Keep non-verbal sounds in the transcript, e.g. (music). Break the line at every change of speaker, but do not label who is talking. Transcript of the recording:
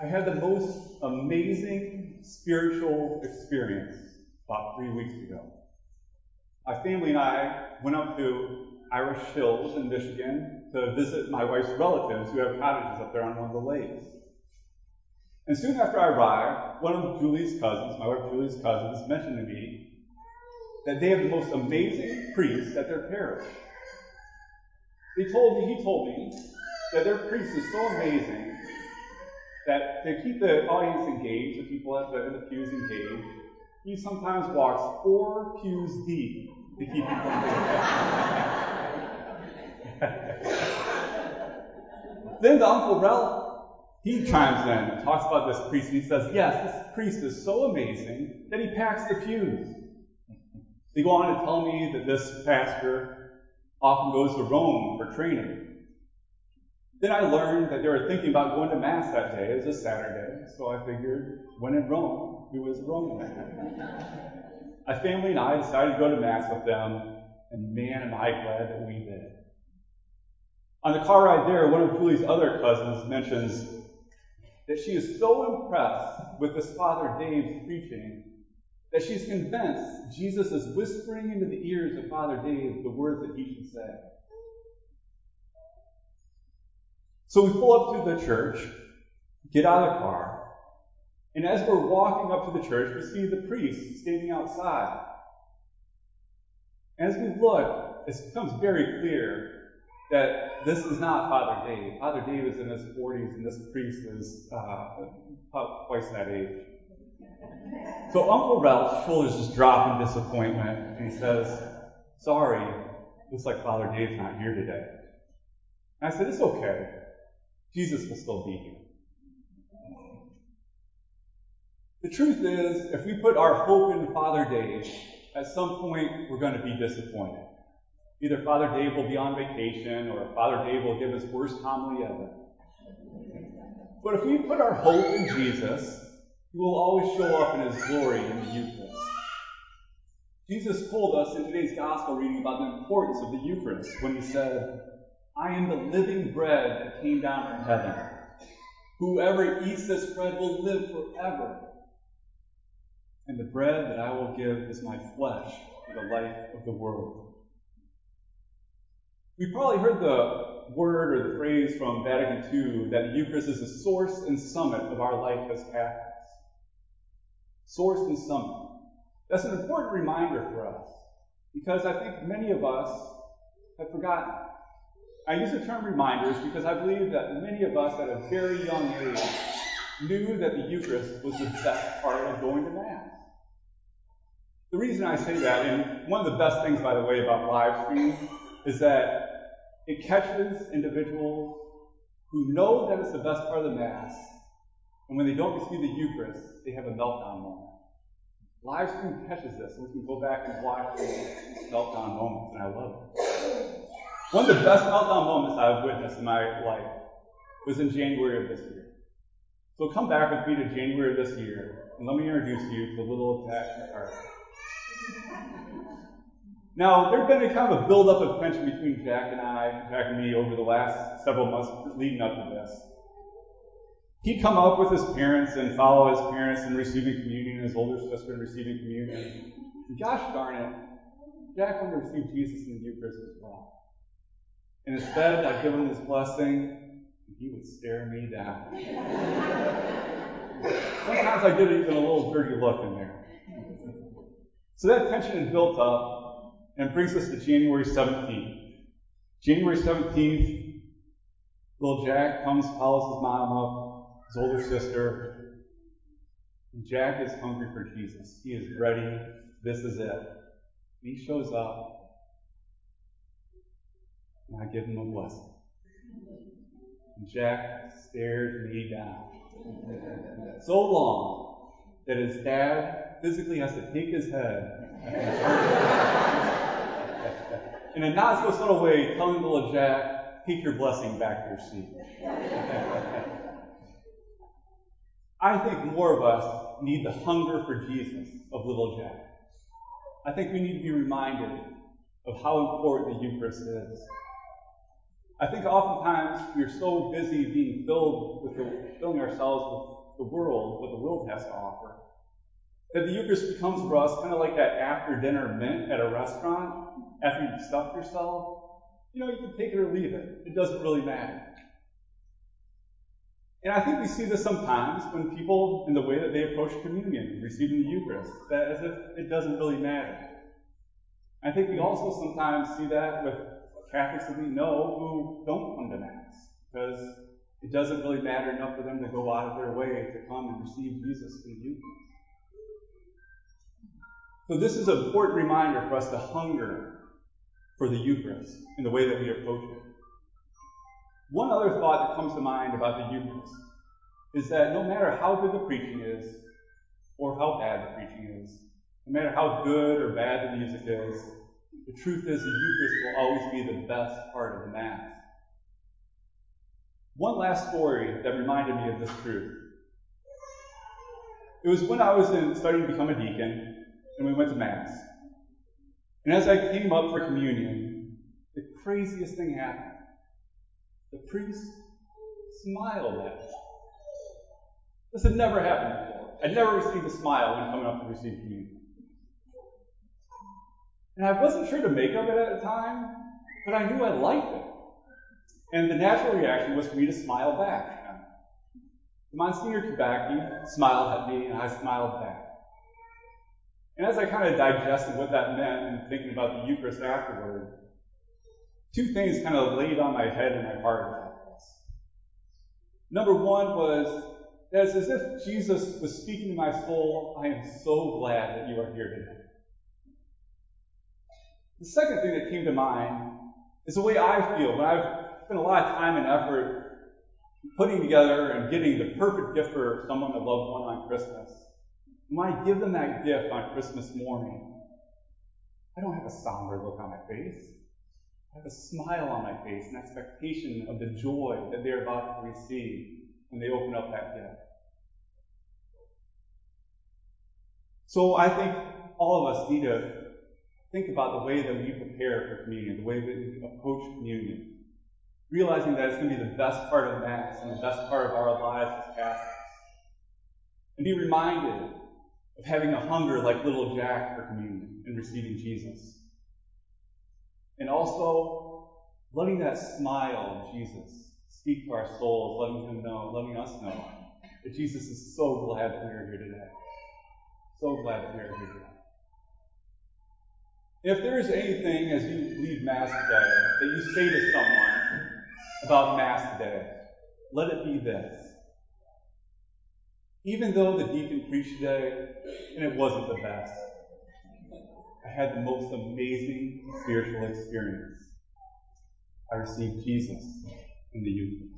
I had the most amazing spiritual experience about three weeks ago. My family and I went up to Irish Hills in Michigan to visit my wife's relatives who have cottages up there on one of the lakes. And soon after I arrived, one of Julie's cousins, my wife Julie's cousins, mentioned to me that they have the most amazing priest at their parish. They told me, he told me, that their priest is so amazing that to keep the audience engaged, the people at the, in the pews engaged, he sometimes walks four pews deep to keep people engaged. (laughs) then the Uncle Ralph, he chimes in and talks about this priest, and he says, Yes, this priest is so amazing that he packs the pews. They go on to tell me that this pastor often goes to Rome for training. Then I learned that they were thinking about going to Mass that day. It was a Saturday, so I figured when in Rome, who was Rome My family and I decided to go to Mass with them, and man, am I glad that we did. On the car ride there, one of Julie's other cousins mentions that she is so impressed with this Father Dave's preaching that she's convinced Jesus is whispering into the ears of Father Dave the words that he should say. So we pull up to the church, get out of the car, and as we're walking up to the church, we see the priest standing outside. As we look, it becomes very clear that this is not Father Dave. Father Dave is in his 40s, and this priest is uh, twice that age. So Uncle Ralph's shoulders just drop in disappointment, and he says, Sorry, looks like Father Dave's not here today. And I said, It's okay. Jesus will still be here. The truth is, if we put our hope in Father Dave, at some point we're going to be disappointed. Either Father Dave will be on vacation or Father Dave will give his worst homily ever. But if we put our hope in Jesus, he will always show up in his glory in the Eucharist. Jesus told us in today's gospel reading about the importance of the Eucharist when he said, I am the living bread that came down from heaven. Whoever eats this bread will live forever. And the bread that I will give is my flesh for the life of the world. We've probably heard the word or the phrase from Vatican II that the Eucharist is the source and summit of our life as Catholics. Source and summit. That's an important reminder for us because I think many of us have forgotten I use the term reminders because I believe that many of us at a very young age knew that the Eucharist was the best part of going to Mass. The reason I say that, and one of the best things, by the way, about live stream is that it catches individuals who know that it's the best part of the Mass, and when they don't receive the Eucharist, they have a meltdown moment. Live stream catches this, and we can go back and watch these meltdown moments, and I love it. One of the best meltdown moments I've witnessed in my life was in January of this year. So come back with me to January of this year, and let me introduce you to a little Jack McCarthy. Now, there's been a kind of a build-up of tension between Jack and I, Jack and me, over the last several months leading up to this. He'd come up with his parents and follow his parents in receiving communion, his older sister in receiving communion. And gosh darn it, Jack wanted to receive Jesus in the Eucharist as well. And instead, I'd give him this blessing, and he would stare me down. Sometimes I get even a little dirty look in there. So that tension is built up and brings us to January 17th. January 17th, little Jack comes, follows his mom up, his older sister. And Jack is hungry for Jesus. He is ready. This is it. he shows up and I give him a blessing. And Jack stares me down so long that his dad physically has to take his head in a not so subtle way, telling little Jack, take your blessing back to your seat. I think more of us need the hunger for Jesus of little Jack. I think we need to be reminded of how important the Eucharist is I think oftentimes we're so busy being filled with the, filling ourselves with the world, what the world has to offer, that the Eucharist becomes for us kind of like that after dinner mint at a restaurant after you've stuffed yourself. You know, you can take it or leave it. It doesn't really matter. And I think we see this sometimes when people, in the way that they approach communion, receiving the Eucharist, that as if it doesn't really matter. I think we also sometimes see that with Catholics that we know who don't come to Mass, because it doesn't really matter enough for them to go out of their way to come and receive Jesus in the Eucharist. So this is an important reminder for us to hunger for the Eucharist in the way that we approach it. One other thought that comes to mind about the Eucharist is that no matter how good the preaching is, or how bad the preaching is, no matter how good or bad the music is, the truth is the Eucharist will always be the best part of the Mass. One last story that reminded me of this truth. It was when I was in, starting to become a deacon, and we went to Mass. And as I came up for communion, the craziest thing happened. The priest smiled at me. This had never happened before. I'd never received a smile when coming up to receive communion. And I wasn't sure to make of it at the time, but I knew I liked it. And the natural reaction was for me to smile back. Monsignor Kubacki smiled at me, and I smiled back. And as I kind of digested what that meant and thinking about the Eucharist afterward, two things kind of laid on my head and my heart about this. Number one was that it's as if Jesus was speaking to my soul, I am so glad that you are here today. The second thing that came to mind is the way I feel when I've spent a lot of time and effort putting together and getting the perfect gift for someone, a loved one on Christmas. When I give them that gift on Christmas morning, I don't have a somber look on my face. I have a smile on my face, an expectation of the joy that they're about to receive when they open up that gift. So I think all of us need to think about the way that we prepare for communion, the way that we approach communion, realizing that it's going to be the best part of Mass and the best part of our lives as Catholics. And be reminded of having a hunger like little Jack for communion and receiving Jesus. And also letting that smile of Jesus speak to our souls, letting him know, letting us know that Jesus is so glad that we are here today. So glad that we are here today. If there is anything as you leave Mass today that you say to someone about Mass today, let it be this. Even though the deacon preached today and it wasn't the best, I had the most amazing spiritual experience. I received Jesus in the Eucharist.